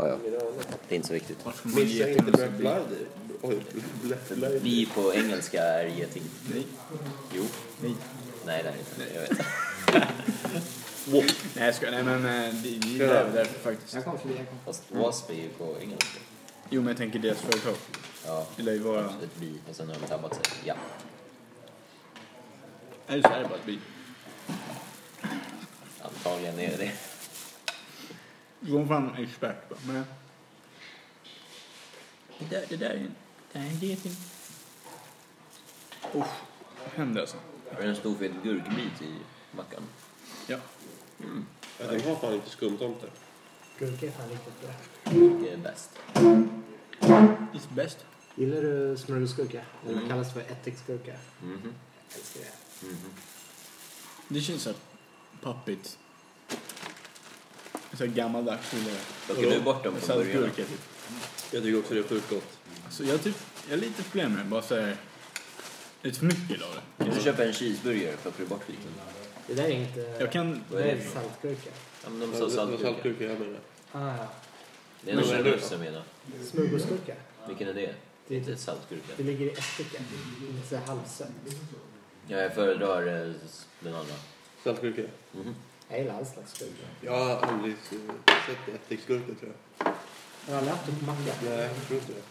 Ja, ja. Det är inte så viktigt. Missa inte Black Bloody. Oj. Vi på engelska är geting. Nej. Jo. Nej. Nej, det är inte. Jag vet. Nej, jag ska, nej men eh, är där, därför faktiskt. Jag kom förbi, jag kom. Fast wasp är ju på engelska. Jo, men jag tänker deras företag. Ja. Det lär ju vara... Ett bi och sen har de tabbat sig. Ja. Eller så är det bara ett bi. Antagligen är det det. Du kommer fram en expert bara. Men... Det där, det där är en... Det här är en geting. Usch. Vad händer alltså? Är det en stor fet gurkbit i mackan? Ja. Ja, de har fan inte skumtomte. Gurka är fan riktigt bra. Det är bäst. It's best. Gillar du smörgåsgurka? Eller kallas för ättiksgurka? Mhm. Älskar det. Mhm. Det känns så pappigt. Så här gammaldags. jag. Plockar du bort dem från början? Saltgurka typ. Jag tycker också det är sjukt gott. Så jag, typ, jag har lite problem med det. Bara så här, lite för mycket av det. Om du köper en cheeseburgare, plockar du bort skiten? Det där är inte... Jag kan... Vad är det det är för något? saltgurka. Ja, men de sa det- det saltgurka. saltgurka jag menar. Ah, ja. Det är nog Men är det jag menar. Smörgåsgurka. Vilken är det? Det är Inte typ- saltgurka. Det ligger i ättika. Lite så här halvsött. Ja, jag föredrar eh, den andra. Saltgurka. Mhm. Slags gurka. Jag har aldrig eh, sett ättiksgurka tror jag. Jag har aldrig haft det på macka. Nej, jag tror inte det.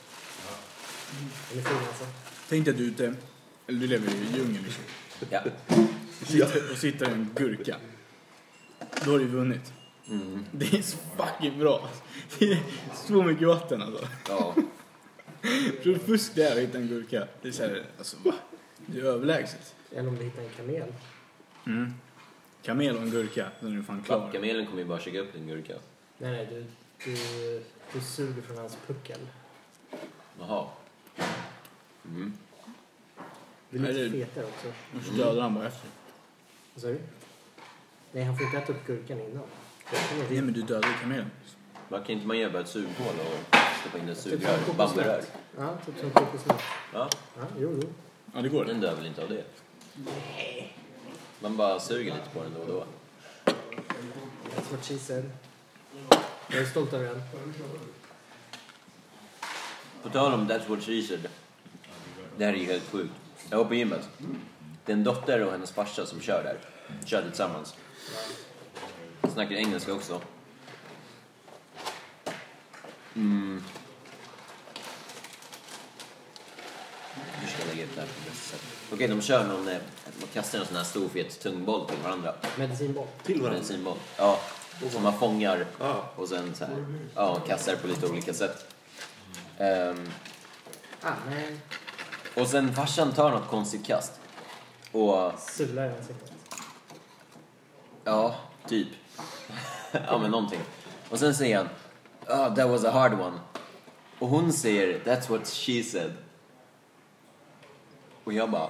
Den är fin alltså. Tänk dig att du är ute, eller du lever i djungeln liksom. Ja. Och sitter, och sitter en gurka. Då har du vunnit. Mm. Det är så fucking bra. Det är så mycket vatten alltså. Ja. Så fusk det är att hitta en gurka. Det är såhär, alltså va? Det är överlägset. Eller om du hittar en kamel. Mm. Kamel och en gurka, sen är du fan klar. Kamelen kommer ju bara käka upp din gurka. Nej, nej. Du, du, du suger från hans puckel. Jaha. Mm. Du är lite Nej, det- fetare också. Och så dödar han bara efter. Vad sa du? Nej, han får inte äta upp gurkan innan. Är Nej men du dödar ju kamelen. Man kan inte man göra bara ett sughål och stoppa in ett Typ sugrör? Bamburör? kokosnöt. Ja, typ som kokosnöt. Ja, Ja, jo, jo. Ja det går. den dör väl inte av det? Man bara suger lite på den då och då. That's what she said. Jag är stolt över den. På tal om That's what she said. Det här är ju helt sjukt. Jag var på gymmet. Det är en dotter och hennes farsa som kör där. Kör tillsammans. Snackar engelska också. Mm. Ska jag lägga upp det här på bästa sätt? Okej, de kör någon... eh, Man kastar en sån här stor fet tung boll till varandra. Medicinboll. Till varandra. Bensinboll. Ja. Som man fångar Ja. och sen så här, ja, kastar på lite olika sätt. Ehm, Ah, nej. och sen farsan tar något konstigt kast. Och Sular i ansiktet. ja, typ. ja men någonting. Och sen säger han, oh, that was a hard one. Och hon säger, that's what she said. Och jag bara,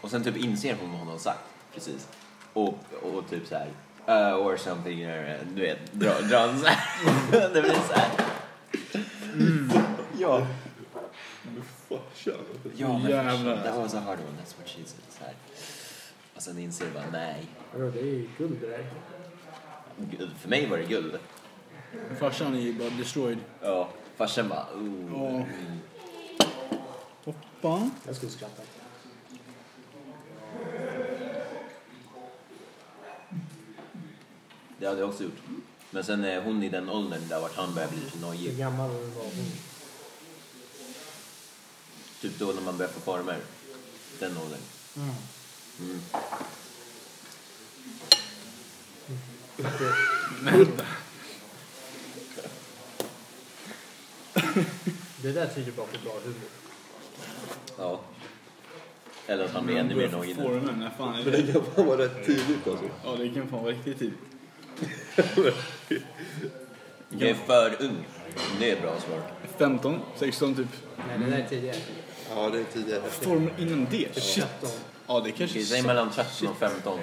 och sen typ inser hon vad hon har sagt precis. Och, och typ så här, uh, or something, uh, du vet, dra, dra en så här. det blir så här. Ja. Farsan. Ja, men Jävlar. that was a hard one, that's what she said. Så här. Och sen inser jag bara, nej. Vadå, det är ju guld det där. Gud, För mig var det guld. Farsan är ju bara destroyed. Ja. Farsan bara, oh. Ja. Mm. Hoppa. Jag skulle skratta. Det hade jag också gjort. Men sen är hon i den åldern där vart han börjar bli lite Hur nojig. gammal var hon? Typ då när man börjar få former. Den åldern. Mm. Vänta. Det där tyder bara på bra humor. Ja. Eller att han blir ännu mer nojig nu. Fan Men det? kan fan vara rätt tidigt alltså. Ja det kan fan vara riktigt tidigt. Jag är för ung. Det är bra svar. 15, 16 typ. Nej, det där är tidigare. Ja, det är tidigare. Formen innan det? Shit. 13. Ja det kanske Okej, säg mellan 13 och 15.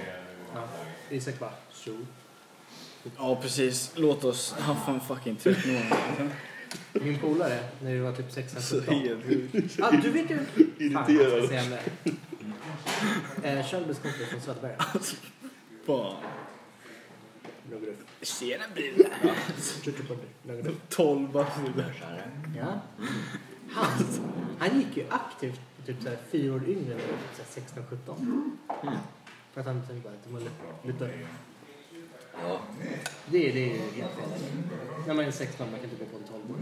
Ja. Isak bara. Ja precis. Låt oss haffa en fucking 13 år. Min polare, när vi var typ 16 Så 17 helt sjukt. Ja, du vet ju... Fan, Irriterad. säga med. Eh, Kjellbys kompis från Söderberga. Fan. Några upp. Tjena upp. 12 bilar. Ja. Han, han gick ju aktivt typ så här, fyra år yngre än typ här 16-17. För att han tänkte bara att de var lite... Ja, Det, är- det är helt fel. När man är 16 man kan inte gå på en 12 år.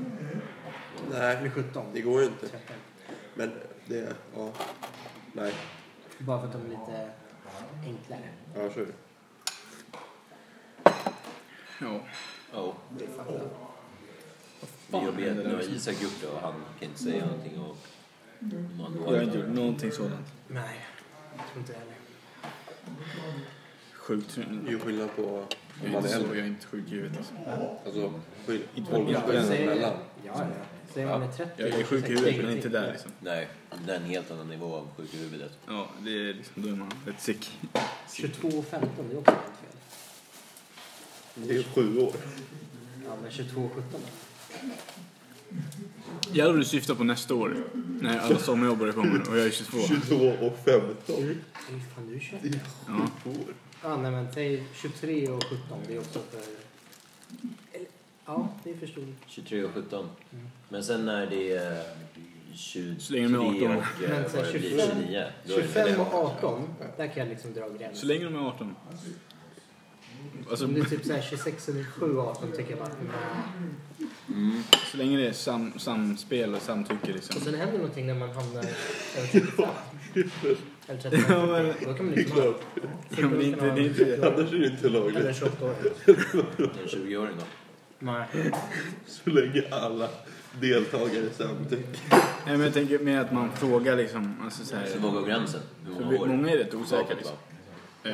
Eller Nej, 17. det går ju inte. 13. Men det, ja. Nej, Bara för att de är lite enklare. ja så är det. Ja. ja. Det fattar jag. Jobbigt. händer Nu har Isak gjort det och han kan inte säga någonting. Och man Jag har inte gjort någonting sådant. Nej, jag tror inte heller. Sjukt. Det är ju skillnad på om Jag är man inte är så, äldre. jag är inte sjuk i huvudet alltså. Alltså, säger- mellan. Ja, ja. Säger man är 30 Jag är sjuk i 26, huvudet det men inte där liksom. Nej, det är en helt annan nivå av sjuk i huvudet. Ja, det är liksom, då är man rätt sick. 22 och 15, det är också helt fel. Det är ju sju år. Ja, men 22 och 17 då? Jävlar du syftar på nästa år. När alla sommarjobbare kommer och jag är 22. 22 och 15. Hur fan, du är 21. Ja. år. Ja, nej men säg 23 och 17, det är också för... Eller, ja, det är förståeligt. 23 och 17. Men sen när det är 23 Så länge de är 18. och eh, Men sen vad det blir 25, 29. Då är det 25 det. och 18, där kan jag liksom dra Så gränsen. länge de är 18. Alltså, Om det är typ så här 26 eller 7 och 18 tycker jag bara. Mm. så länge det är sam, samspel och samtycke liksom. Och sen händer någonting när man hamnar över 35. Eller 35. Ja, men- Då kan man liksom klart. Ja, men det är inte, det är inte det. Annars är det inte Eller lagligt. 28 år. En 20-åring då. Nej. Så länge alla deltagare samtycker. Nej, men jag tänker mer att man frågar liksom. Alltså, så här, Så vad går gränsen? Hur många år? många är rätt osäkra liksom. Eh,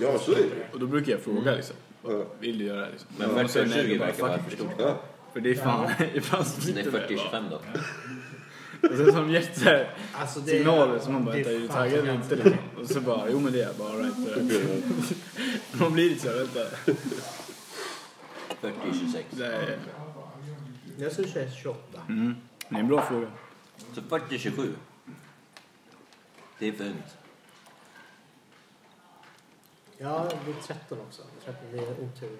Ja, så är det. och då brukar jag fråga liksom. Ja. Vill du göra det liksom? Men Och 40 sen och är det 20 bara, verkar vara för stort. liksom. Ja. För det är fan, det är fan Det är sitter där 40 bara. 25 då. Och sen de gett så här Alltså signaler som man bara, är du fan taggad eller inte? Liksom. Och så bara, jo men det är jag bara, all right. Man blir lite så här, vänta. 40 26. Det är, Jag skulle säga 28. mm, det är en bra fråga. Så 40 27. Det är ungt. Ja, det är 13 också. 13, det är otur.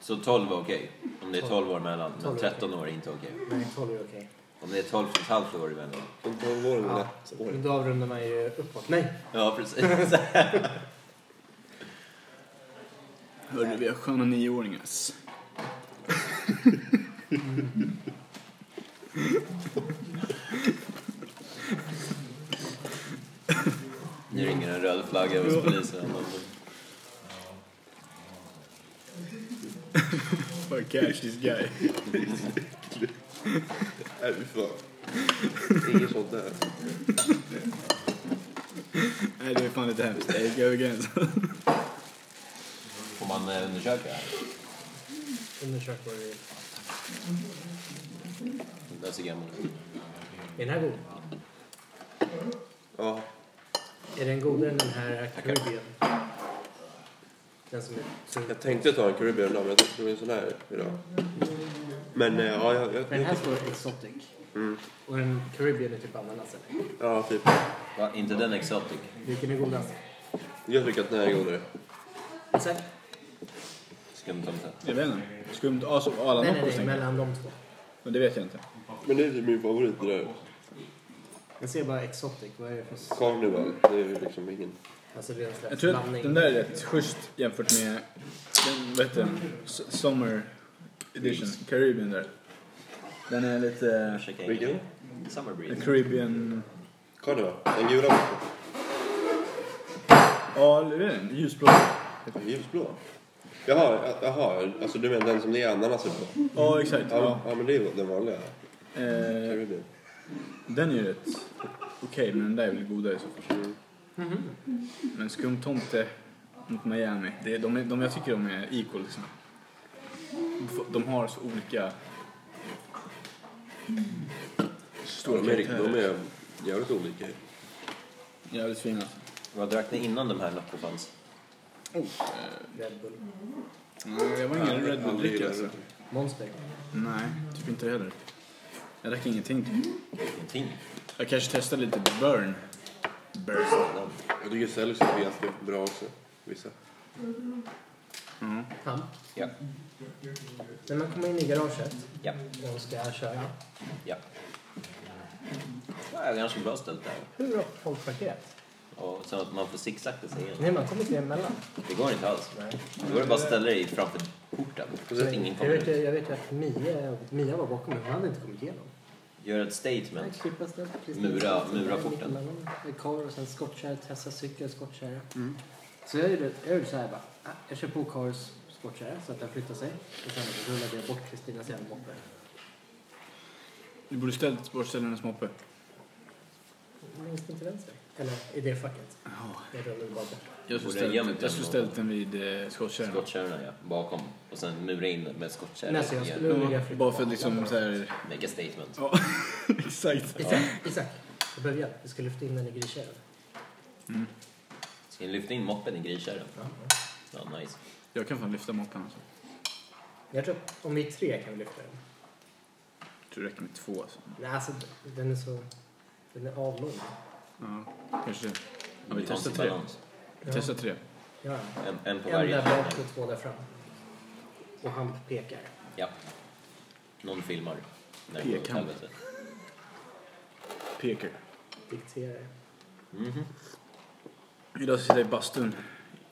Så 12 är okej. Om det är 12 år mellan. 12 Men är 13 år är inte okej. Nej, 12 är okej. Om det är 12 och ett halvt år emellan. De tolv åren är Ja. lätt. Men då avrundar man ju uppåt. Nej! Ja, precis. Hörru, vi har sköna nioåringar. Nu ringer en röd flagga hos polisen. Bara cash this guy. Nej, fy fan. Inget sånt där. Nej, det är fan lite hemskt. Jag gick över gränsen. Får man eh, undersöka? Undersök vad du vill. Den ser gammal ut. Är den här god? Ja, Är den godare än den här Caribbean? Den som är så... jag tänkte ta en Caribbean idag, men jag tänkte det var en sån här idag. Men eh, ja, jag... jag, Den här står Exotic. Mm. Och den Caribbean är typ ananas eller? Ja, typ. Va? Inte den Exotic? Vilken är godast? Jag tycker att den här är godare. Sen? Skumtomte. Jag vet inte. Skumt, alltså Nej, Arlanda nej, nej, stängt. mellan de två. Men det vet jag inte. Men det är typ min favorit det där. Jag ser bara Exotic. Vad är det för... Carnival, det är ju liksom ingen... Alltså det är en Jag tror att blandning. den där är rätt schysst jämfört med den, vad heter den? S- Summer Edition, Caribbean där. Den är lite... Vilken? Summer The breeze. Caribbean... Carnival, den gula boken. Ja, det är den. Ljusblå. Ljusblå? Jaha, jaha, alltså du menar den som det är ananas på? Ja, exakt. Ja, Ja. ja men det är ju den vanliga. Eh, Caribbean. den är ju rätt okej, men den där är väl godare i så fall. Mhm. Men skumtomte mot Miami, det är, de, de, jag tycker de är equal liksom. De har så olika... Stora de, är, riktigt- de är jävligt olika. Jävligt fina. Vad drack ni innan de här Nocco fanns? Oh, eh, Red Bull. nej, jag var ingen Red Bull-drickare alltså. Monster. Nej, typ inte heller. Jag drack ingenting typ. Ingenting. Jag kanske testade lite Burn. Jag tycker Celsius är ganska bra också. Vissa. Ja. Han. Ja. När man kommer in i garaget Ja. och ska köra. Ja. Ja, ganska bra ställt där. Hur har folk parkerat? Och så att man får zigzacka sig igenom. Nej, man kommer inte emellan. Det går inte alls. Nej. Då går det bara att ställa dig framför porten. Så att ingen jag, kommer vet, ut. jag vet att Mia, Mia var bakom mig. Hon hade inte kommit igenom. Gör ett statement. stället. Mura- mura porten. Kar och sen skottkärra, testa cykel, skottkärra. Så jag gjorde, jag gjorde så här bara. ah, Jag kör på Kars skottkärra så att den flyttar sig. Och sen rullade jag bort Kristinas jävla moppe. Du borde ställt bort ställarnas moppe. Längst in till vänster. Eller i det facket. Ja. Jag rullade bara bort. Jag skulle ställt, jag skulle ställt den vid eh, skottkärran. Skottkärrorna ja, bakom. Och sen mura in med skottkärror. Nej, så jag skulle vilja Ja, flytta bara för att liksom så här... Make a statement. Ja, exakt. Isak, Isak. Jag börjar. Vi ska lyfta in den i gristkärran. Mm. Ska ni lyfta in moppen i griskärran? Ja. Ja, nice. Jag kan fan lyfta moppen alltså. Jag tror att om vi är tre kan vi lyfta den. Jag tror det räcker med två alltså. Nej, alltså den är så... Den är avlång. Ja, kanske det. Ja, vi testar tre. balans. Vi testar tre. Ja. En, en på En varje. där bak och två där fram. Och han pekar. Ja. Någon filmar. När det går åt Pekar. helvete. Peker. Dikterar. Mhm. Idag ska jag i bastun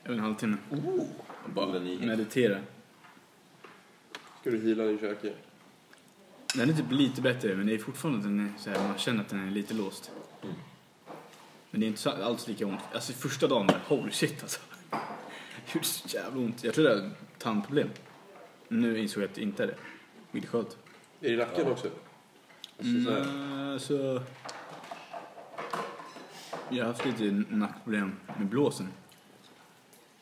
över en halvtimme. Och Goda bara nyheter. meditera. Ska du heala din köke? Den är typ lite bättre men det är fortfarande den är så här, man känner att den är lite låst. Mm. Men det är inte så, alls lika ont. Alltså första dagen där, holy shit alltså. Det gjorde så jävla ont. Jag trodde jag hade tandproblem. Nu insåg jag att det inte är det. Vilket skönt. Är det i nacken Ja. också? Alltså, så här. Mm, så... Jag har haft lite nackproblem med blåsen.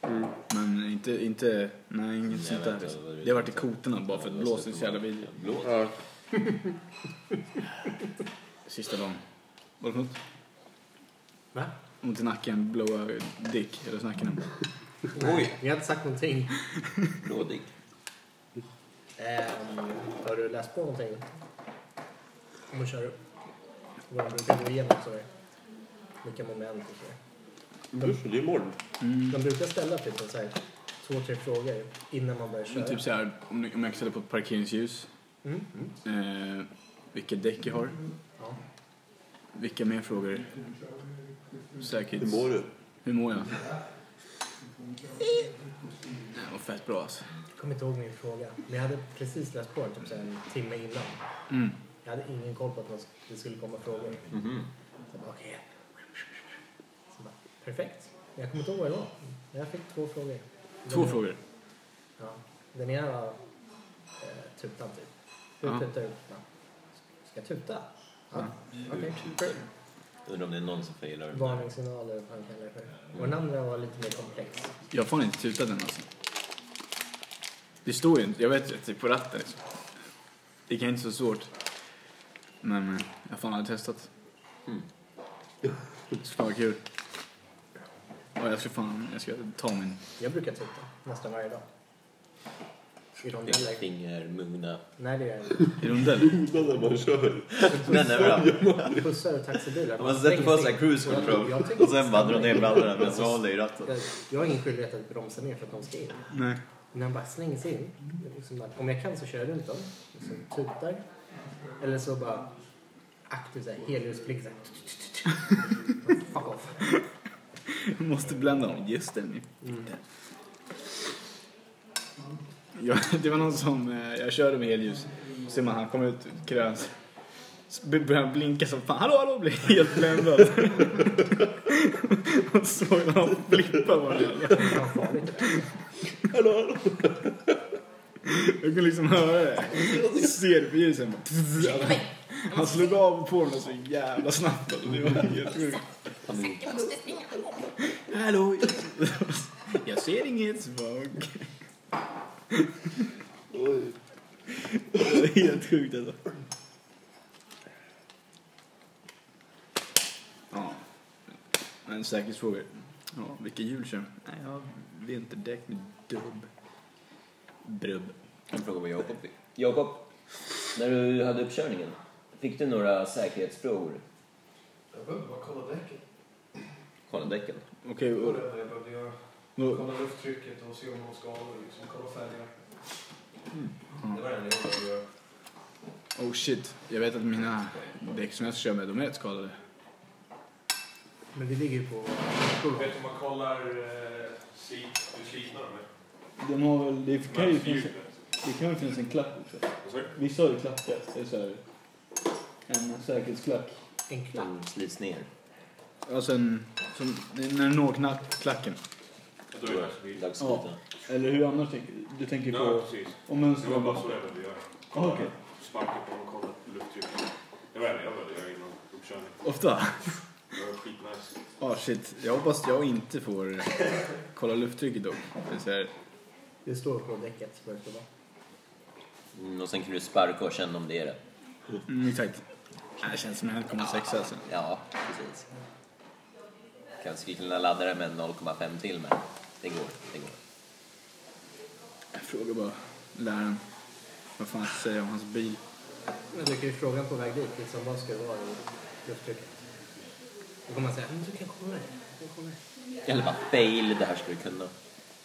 Mm. Men inte, inte, nej inget Nej, sånt där. Det har varit i kotorna bara för att blåsen är så jävla vidrig. Ja. Sista dagen. Var det något? Va? Ont i nacken, blåa dick, eller snackar ni om? Oj. Vi har inte sagt någonting. Blådig. Ehm, har du läst på någonting? Om man kör vad de brukar gå igenom så där. Vilka moment och så. Just det, det är imorgon. Mm. De brukar ställa typ en så här, två, tre frågor innan man börjar köra. Men typ så här, om om jag ställer på ett parkeringsljus. Mm. Eh, vilka däck jag har. Ja. Vilka mer frågor? Säkert. Hur mår du? Hur mår jag? Det var fett bra alltså. Jag kommer inte ihåg min fråga. Men jag hade precis läst på den typ så här en timme innan. Mm. Jag hade ingen koll på att det skulle komma frågor. Mhm. Så jag bara, okej. Så bara, perfekt. Jag kommer inte ihåg vad det var. Men jag fick två frågor. Två Den- frågor. Ja. Den ena var eh, tutan typ. Hur Ja. tutar du? Ska jag tuta? Ja. Okej. Undrar om det är någon som failar. Varningssignaler, vad han kallar det för. Och den andra var lite mer komplex. Jag fan inte tutat den alltså. Det står ju inte, jag vet ju att det är på ratten liksom. Det kan inte så svårt. Men eh, jag har fan aldrig testat. Mm. Fan vara kul. Och jag ska fan, jag ska ta min... Jag brukar tuta nästan varje dag. I rondeller. Fingermugna. Nej, det gör jag inte. I när man kör. Den är bra. Bussar och taxibilar. Man sätter på sig cruise Jag- control jag och sen bara drar ner brallorna medan du håller i ratten. Jag, jag har ingen skyldighet att bromsa ner för att de ska in. Nej. När de bara slänger sig in, liksom bara, om jag kan så kör jag runt dem. Så tutar. Eller så bara aktivt såhär helljusblick såhär. Fuck off. Jag måste blända dem. Just det. nu. Ja, det var någon som, eh, jag körde med helljus. Så ser man han kommer ut kröns. Så Börjar blinka som fan. Hallå, hallå! Blir helt bländad. Och såg när han flippade där. Hallå, hallå! Jag kunde liksom höra det. Ser det på ljusen. Han slog av på den så jävla snabbt. alltså. Det var helt sjukt. Hallå! Jag ser inget svag. Det var helt sjukt alltså. Ja. Men säkerhetsfrågor. Ja, vilka hjul kör Nej, jag har vinterdäck med dubb. Brubb. En fråga vad Jakob fick. Jakob, när du hade uppkörningen, fick du några säkerhetsfrågor? Jag behövde bara kolla däcken. Kolla däcken. Okej, och Kolla lufttrycket och se om de skador. Liksom, kolla färgerna. Det var det enda jag göra. Oh shit, jag vet att mina däck som jag kör med, de är rätt skadade. Men det ligger ju på... Du vet om man kollar eh, slit, hur slitna de är. De har väl, det kan ju finnas, det kan ju finnas en klack också. Vad sa du? Vissa har ju klackar, det är så här, en säkerhetsklack. En klack. Den slits ner. Alltså en, som, när du når knack, klacken. Då är det så vid. Dags Ja. Eller hur annars tänker du? Du tänker Ja, på precis. om mönstret Det var bara så bara... jag behövde göra. Ah, okej. Sparka på och kolla lufttrycket. Det var det jag behövde göra innan uppkörning. Ofta? Det var skitnice. Ja shit, jag hoppas jag inte får kolla lufttrycket dock. Det är så här, Det står på däcket vad det ska vara. Mm, och sen kan du sparka och känna om det är det. mm, exakt. Nej, Det känns som en 1,6 alltså. Ja, precis. Kanske skulle kunna ladda det med 0,5 till men det går. Det går. Jag frågar bara läraren vad fan ska säga om hans bil. Men du kan ju fråga på väg dit, liksom, vad ska det vara i lufttrycket? Då kommer man säga, men du kan komma med. Du kan komma med. Eller bara fail, det här ska du kunna.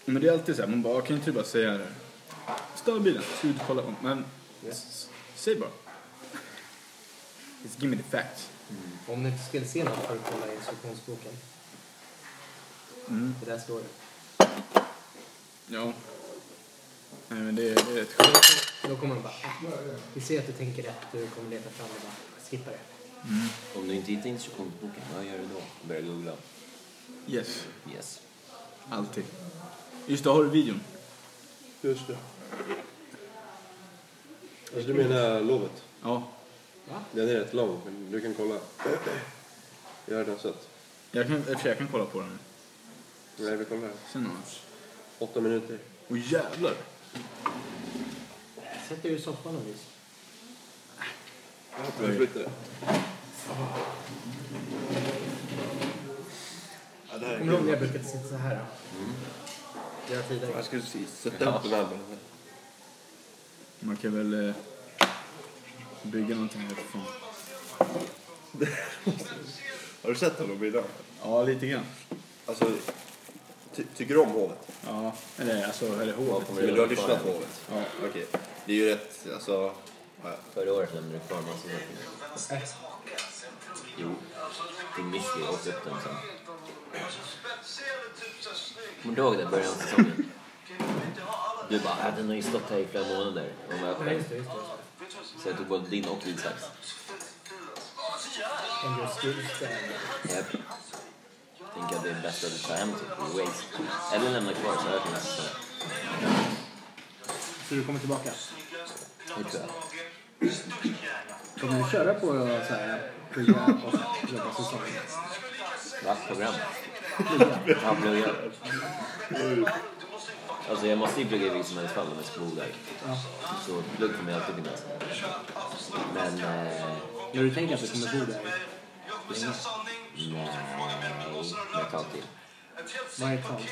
Men det är alltid så här, man bara, kan inte du bara säga det? Stanna bilen, ska och kolla. Men s- säg bara. Just give me the facts. Om du inte skulle se något får du kolla i instruktionsboken. Mm. Det där står det. Ja. Nej men det är, det är rätt skönt. Då kommer de bara, äh, vi ser att du tänker rätt, du kommer leta fram det, bara skippa det. Om du inte hittar instruktionsboken, vad gör du då? Börjar googla. Yes, Yes. alltid. Just det, har du videon? Just det. Alltså du menar lovet? Ja. Den är rätt lång, men du kan kolla. Jag har redan sett. Jag kan, och jag kan kolla på den Nej, vi kollar sen annars. Åtta minuter. Åh jävlar! Sätt dig i soffan och vis. Jag flyttar det. Ja, det här Kommer du ihåg när jag brukade sitta så här? Det var tidigare. Jag skulle precis sätta upp den här. Man kan väl eh, bygga någonting här för fan. Har du sett honom idag? Ja, lite grann. Alltså, ty tycker du om hovet? Ja, eller alltså, eller hovet. Men du har lyssnat på hovet? Ja. Okej. Det är ju rätt, alltså... Ja. Förra året lämnade du kvar massa saker. Jo. Din whisky åt upp den sen. Kommer du ihåg det? Början av säsongen? Du bara, "Ah, den har ju stått här i flera månader. Och var öppen. Så jag tog både din och skills there. Japp. Tänker att det är bäst att tar hem typ waste. Eller lämnar kvar så nästa säsong. Så du kommer tillbaka? Det tror jag. Kommer du köra på så här, plugga och jobba säsongen? Va? Program? Ja, plugga. Alltså jag måste ju plugga i vilket som helst fall om jag ska bo där. Ja. Så plugg kommer alltid finnas. Men... Eh, När du tänker att du kommer bo där länge? Ett tag till. Jag vet inte.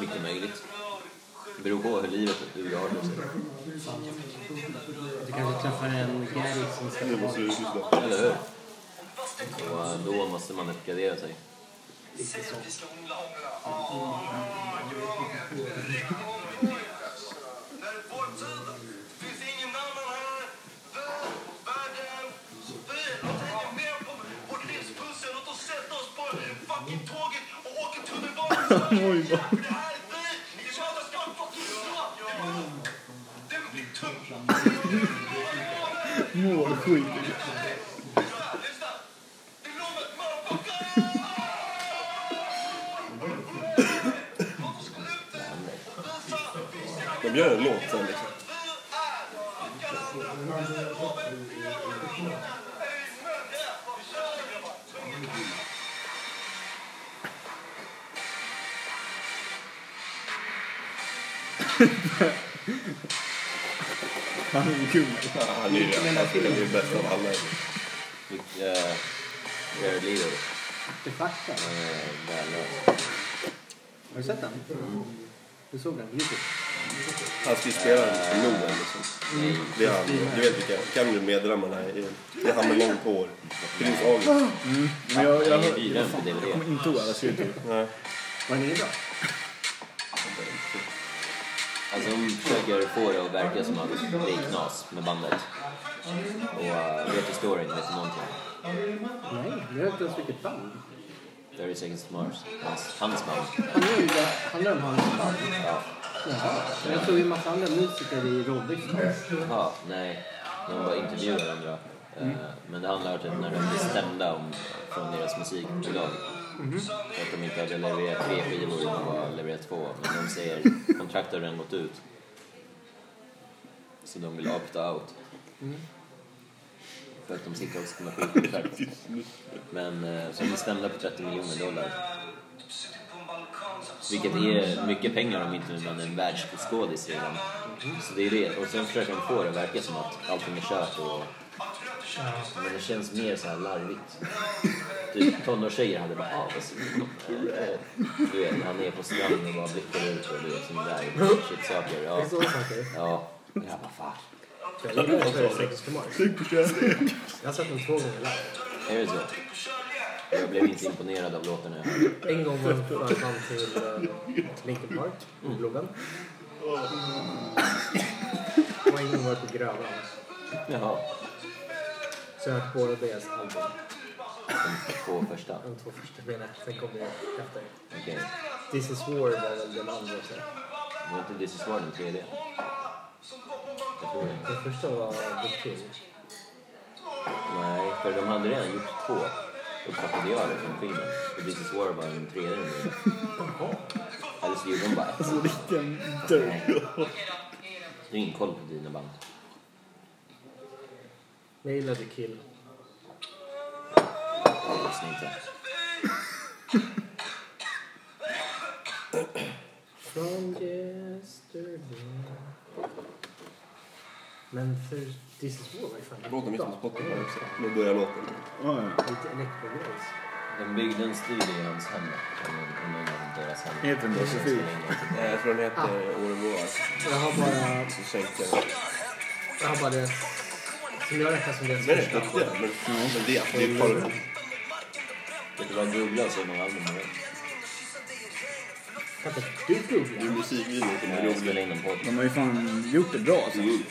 Mycket möjligt. Det beror på hur livet hur du kanske träffar en Gary som ska? Eller hur? Och eh, då måste man uppgradera sig. Lite så. Målskit. De gör en låt sen liksom. Han är. Ja, han är ju är bäst av alla. Mycket Jared Leto. Artefakten. Eh, Värdelös. Har du sett den? Du såg den på Youtube? Han ska ju spela Norden liksom. Det är han. Du vet vilka Cameron-medlemmarna är. Det är han med långt hår. Prins August. Men jag, jag, jag, på jag DVD. kommer inte ihåg alla ser ut. Nej. Var den bra? De försöker få det att verka som att det är knas med bandet. Och uh, vet du storyn? Vet du någonting? Nej, jag vet inte ens vilket band. 30 seconds to Mars. Hans, hans band. Handlar det om- hans band? Ja. Jaha. Jag tror ju en massa andra musiker i Rådbyxan. Jaha, nej. De bara intervjuar varandra. Eh, Men det handlar typ när de blir stämda om, från deras musikbolag. För att de inte hade levererat tre skivor, de bara levererat två. Men de säger kontraktet har redan gått ut. Så de vill opta out. För att de sitter också med skivkontrakt. Men eh, så de är stämda på 30 miljoner dollar. Vilket är mycket pengar om inte man är en världsskådis redan. Så det är det. Och sen försöker de få det att verka som att allting är kört och... Men det känns mer så här larvigt. Typ tonårstjejer hade bara ah, vad eh, Du vet, han är på stranden och bara blickar ut och du vet sådana där shit-saker. Det Ja. är sådana saker. ja. Jag bara fan. Jag gillar Mars. Jag har sett den två gånger live. Är det så? Jag blev inte imponerad av låtarna jag hörde. En gång var han till uh, Linkin Park, på Globen. Och en gång var jag på Grönan. Jaha. Hört båda deras album. De två första. De två första menar jag. Sen kom det efter. Okej. This is War var väl den andra. Så. Var inte This is War den tredje? Jag tror det. Den första var The King. Nej, för de hade redan gjort två. Uppfattade jag det från filmen. Och This is War var den tredje nu. Eller så gjorde de bara ett. Riktiga dörr. Du har ingen koll på dina band. Jag gillar The Kill. Jag lyssnar inte. From yesterday. Men för This is War var ju fan Låten finns på bra. Spotify också. Nu börjar låten. Lite electro-grejs. De byggde en studio i hans hem. Av deras. Heter den Sofie? Nej, jag tror den heter Åren var. Jag har bara, Så sänkte jag har bara det som jag räknar som deras Den är första. duktiga, men, men det, det är bara... Vet du vad googla och se hur många album det är? Kan inte du Du googla? Jag rolig. spelar in en podd. De har ju fan gjort det bra alltså. Mm.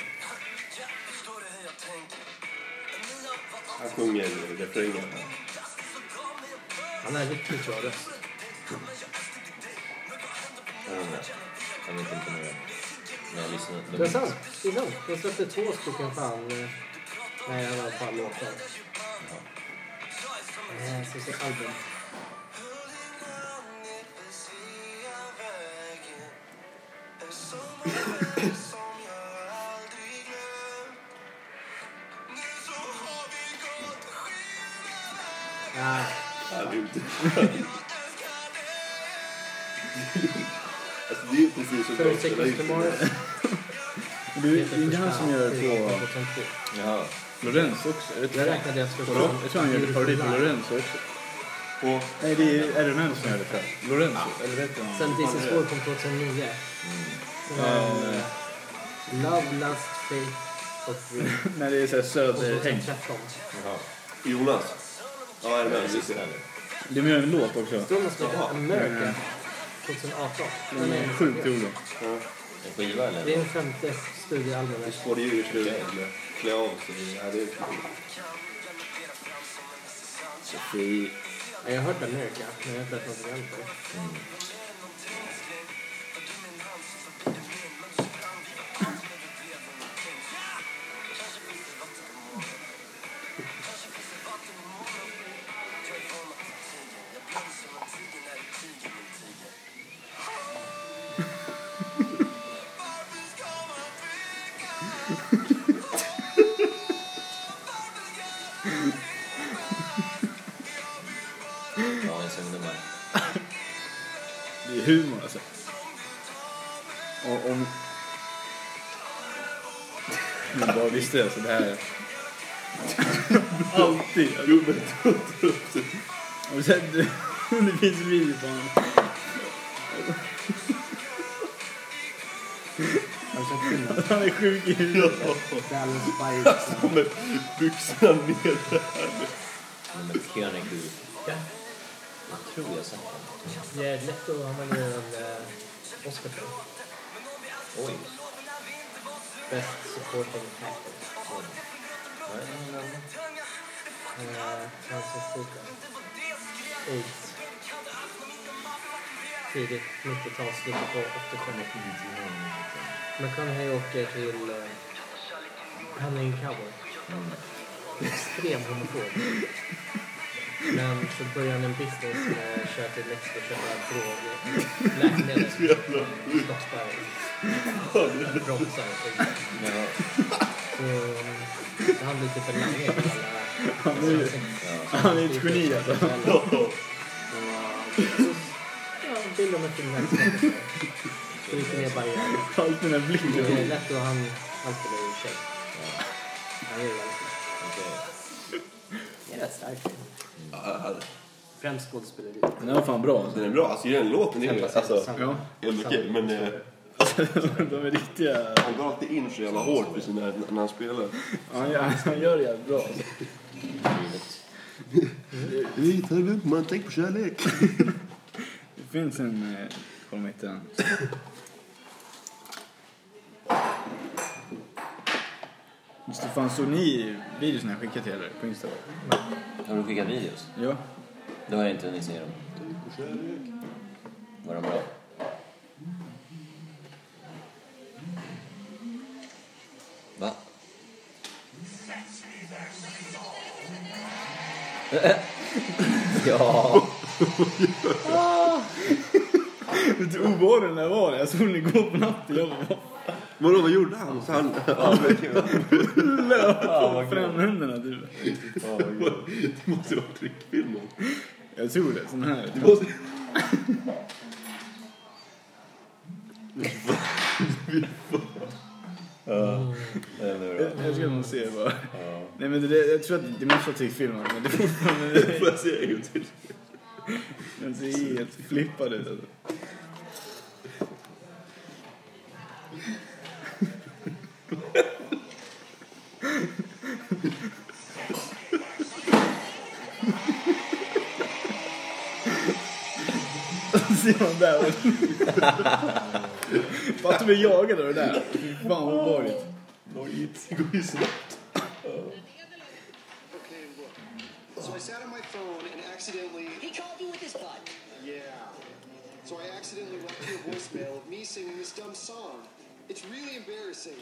Han sjunger refrängen. Han en riktigt bra röst. Jag vet inte. Jag vet inte mer. Men jag lyssnar. Det är sant. Det är sant. De släppte två stycken fan... Nej, i alla fall låtar. Eh, Så ska album. Ah, Ja, det är inte... alltså, det är ju precis som 30 de spelar seconds in. to Mars. Du, det är inte han som gör på Jaha. Lorenz också? Det Jag inte? räknade jag skulle Vadå? Jag tror han gör parodi på Lorenz också. På... Nej, det är RMN som gör det tror jag. Lorenzo, eller vet du Sen This is War kom 2009. Sen var Eh, Love, Lust, Faith och Dream. När det är såhär Och söderhäng. 2013. Jaha. Jonas. Ja, är det Jag med? lyssnar eller? De gör en låt också. Står det som heter America 2018? Den är sjukt rolig. En skiva Det är eller? en femte studioalbumet. Både djur i slutet med klä av sig. Ja, det är... Sofie. Ja, Jag har hört America, men jag har inte hört något annat. Det är humor alltså. Och om... Men bara visste det så det här... Alltid. Jo men Har du sett det? Det finns video på honom. Du? Han är sjuk i huvudet. Buyers. Med byxorna ner där. Men Keanu Ja. Tror jag sett den. Jared Leto, han har ju en eh, Oscar för Oj. Best Supporting Actor. Vad är det han? Eh, Cancersjuka. Aids. Tidigt 90-tal, slutet på 80-talet. McConaughey åker till... Eh, han är en cowboy. Extrem homofob. Men så börjar han en business med kör till Mexico och köpa droger. Läkemedel. Slottsberg. Bromsar. Så, han blir typ en lange för alla. Han är ju- Han är ett geni alltså. Och, ja, bilder med filmverksamhet. Bryter ner barriärer. Allt den här Det är blicken. lätt och han, han spelar ju tjej. Han är ju Okej. Det är rätt stark film. Ja, Främst skådespeleri. Den var fan bra alltså. Den är bra. Alltså den låten är alltså, Ja. helt okej. Men eh, De är riktiga... han går alltid in så jävla hårt för sina, när han spelar. Han gör, han gör det jävligt bra. Alltså. Livet. Hej, ta det lugnt man. Tänk på kärlek. Det finns en... eh, Kolla om jag hittar den. Just det, fan såg ni videorna jag skickade till er på Insta? Har du skickat videos? Ja. Då har jag inte hunnit se dem. Var de bra? Va? ja. Vet du hur obehaglig den där var? Jag såg den igår på natten. Jag bara, Vadå, vad gjorde han? Så han löp på främhänderna typ. det måste vara trickfilmen. Jag tror det. Sån här. Det måste... Jag, jag ska nog se bara. Nej men det, jag tror att det måste vara. Men det är fortfarande... Får jag se en gång till? Den ser helt flippad ut alltså. Ser man där? Fattar vi jagade det där? Fy fan vad obehagligt. Oj, det går ju snabbt. So I sat on my phone and accidentally. He called you with his butt. Yeah. So I accidentally left you a voicemail of me singing this dumb song. It's really embarrassing.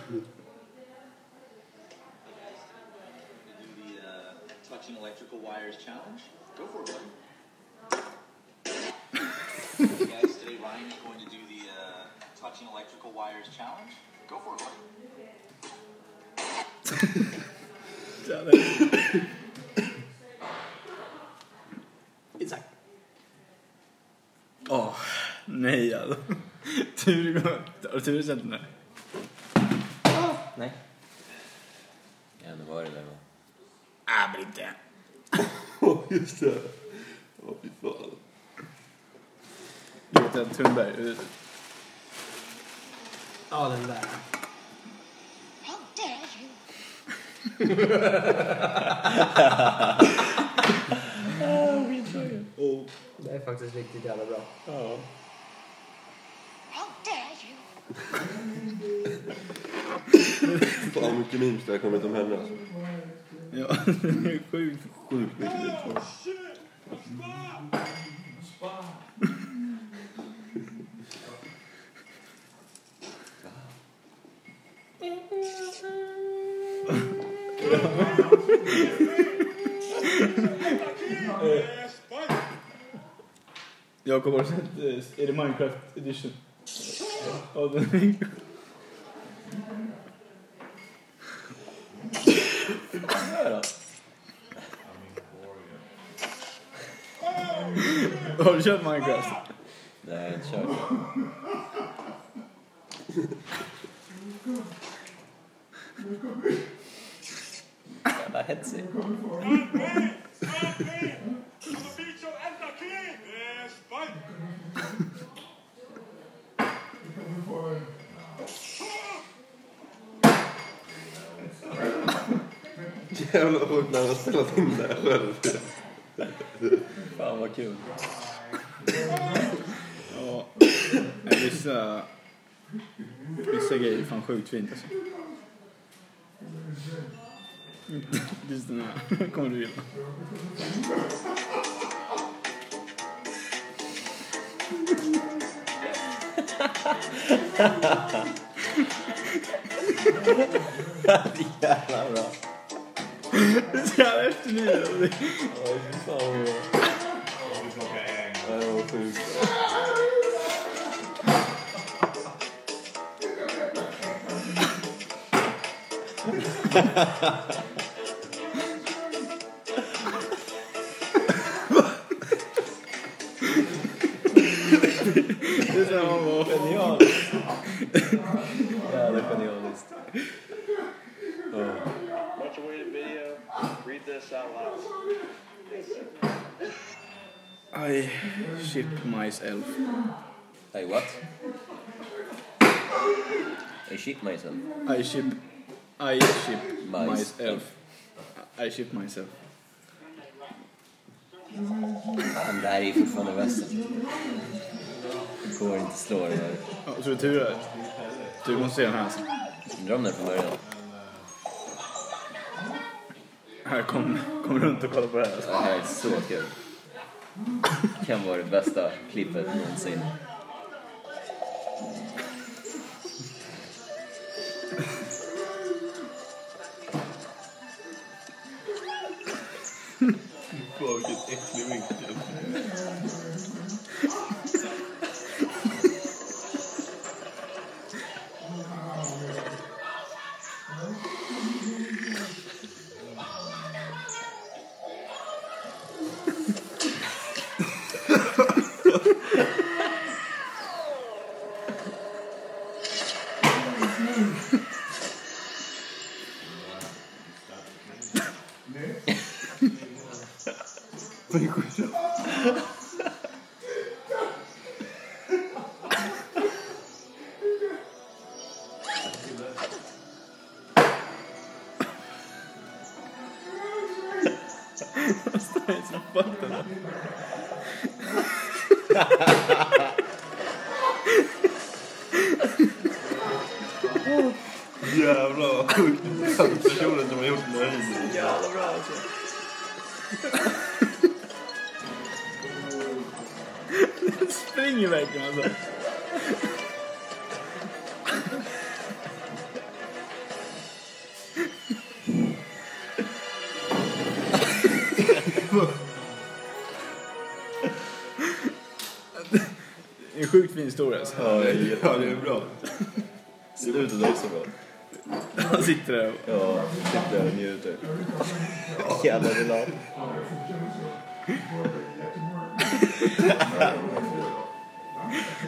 touching electrical wires challenge. Go for it, buddy. okay, guys, today Ryan is going to do the uh, touching electrical wires challenge. Go for it, buddy. Jävlar. Isak. Åh, nej alltså. Tur har du tur sett den där? Nej. Ja, det var det där Ah, men inte. Åh, just det. Åh, fy fan. Greta Thunberg. Ja, den där. How dare you? Oh. Det är faktiskt riktigt jävla bra. How dare you? Fan mycket memes det har kommit om henne alltså. Ja, sjukt. Sjukt mycket memes. Jag har sett, eh, är det Minecraft edition? Ja, den Kör då. Har du kört Minecraft? Nej, jag har inte kört. Jävla hetsig. Jävla sjukt när han har spelat in det här själv. Fan vad kul. Ja. Vissa, vissa grejer är fan sjukt fint alltså. Just den här kommer du gilla. Jävla bra. Så jävla efterblivet. Oj, fy fan vad. Ja, det var sjukt. Det är så här man var. Genial. Jävla genialiskt. Watch a weighted video. Read this out loud. I ship myself. Hey, what? I shit myself. I ship... I ship Myself. myself. I ship myself. Men det här är ju fortfarande västen. Det går inte att slå det där. Ja, så du turar? Du måste se den här sen. Dra om den från början. Här, kom, kom runt och kolla på det här. Det här är så kul. Kan vara det bästa klippet någonsin. Fan vilken äcklig vinkel. Jävlar vad sjukt. Den personen som har gjort den här videon. Jävla bra alltså. Det springer verkligen alltså. Fin historia alltså. Ja, jag gillar ja, det är bra. Slutet är också bra. Han sitter där och... Ja, sitter där och njuter. Jävla relat.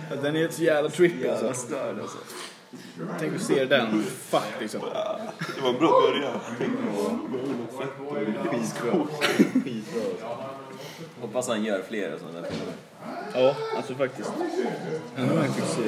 Ja, Den är ett så jävla trippy alltså. störd alltså. Tänk att se den. Fuck liksom. Det var en bra början. Skitbra. Hoppas han gör fler sådana där filmer. Ja, alltså faktiskt. Undrar om jag fick se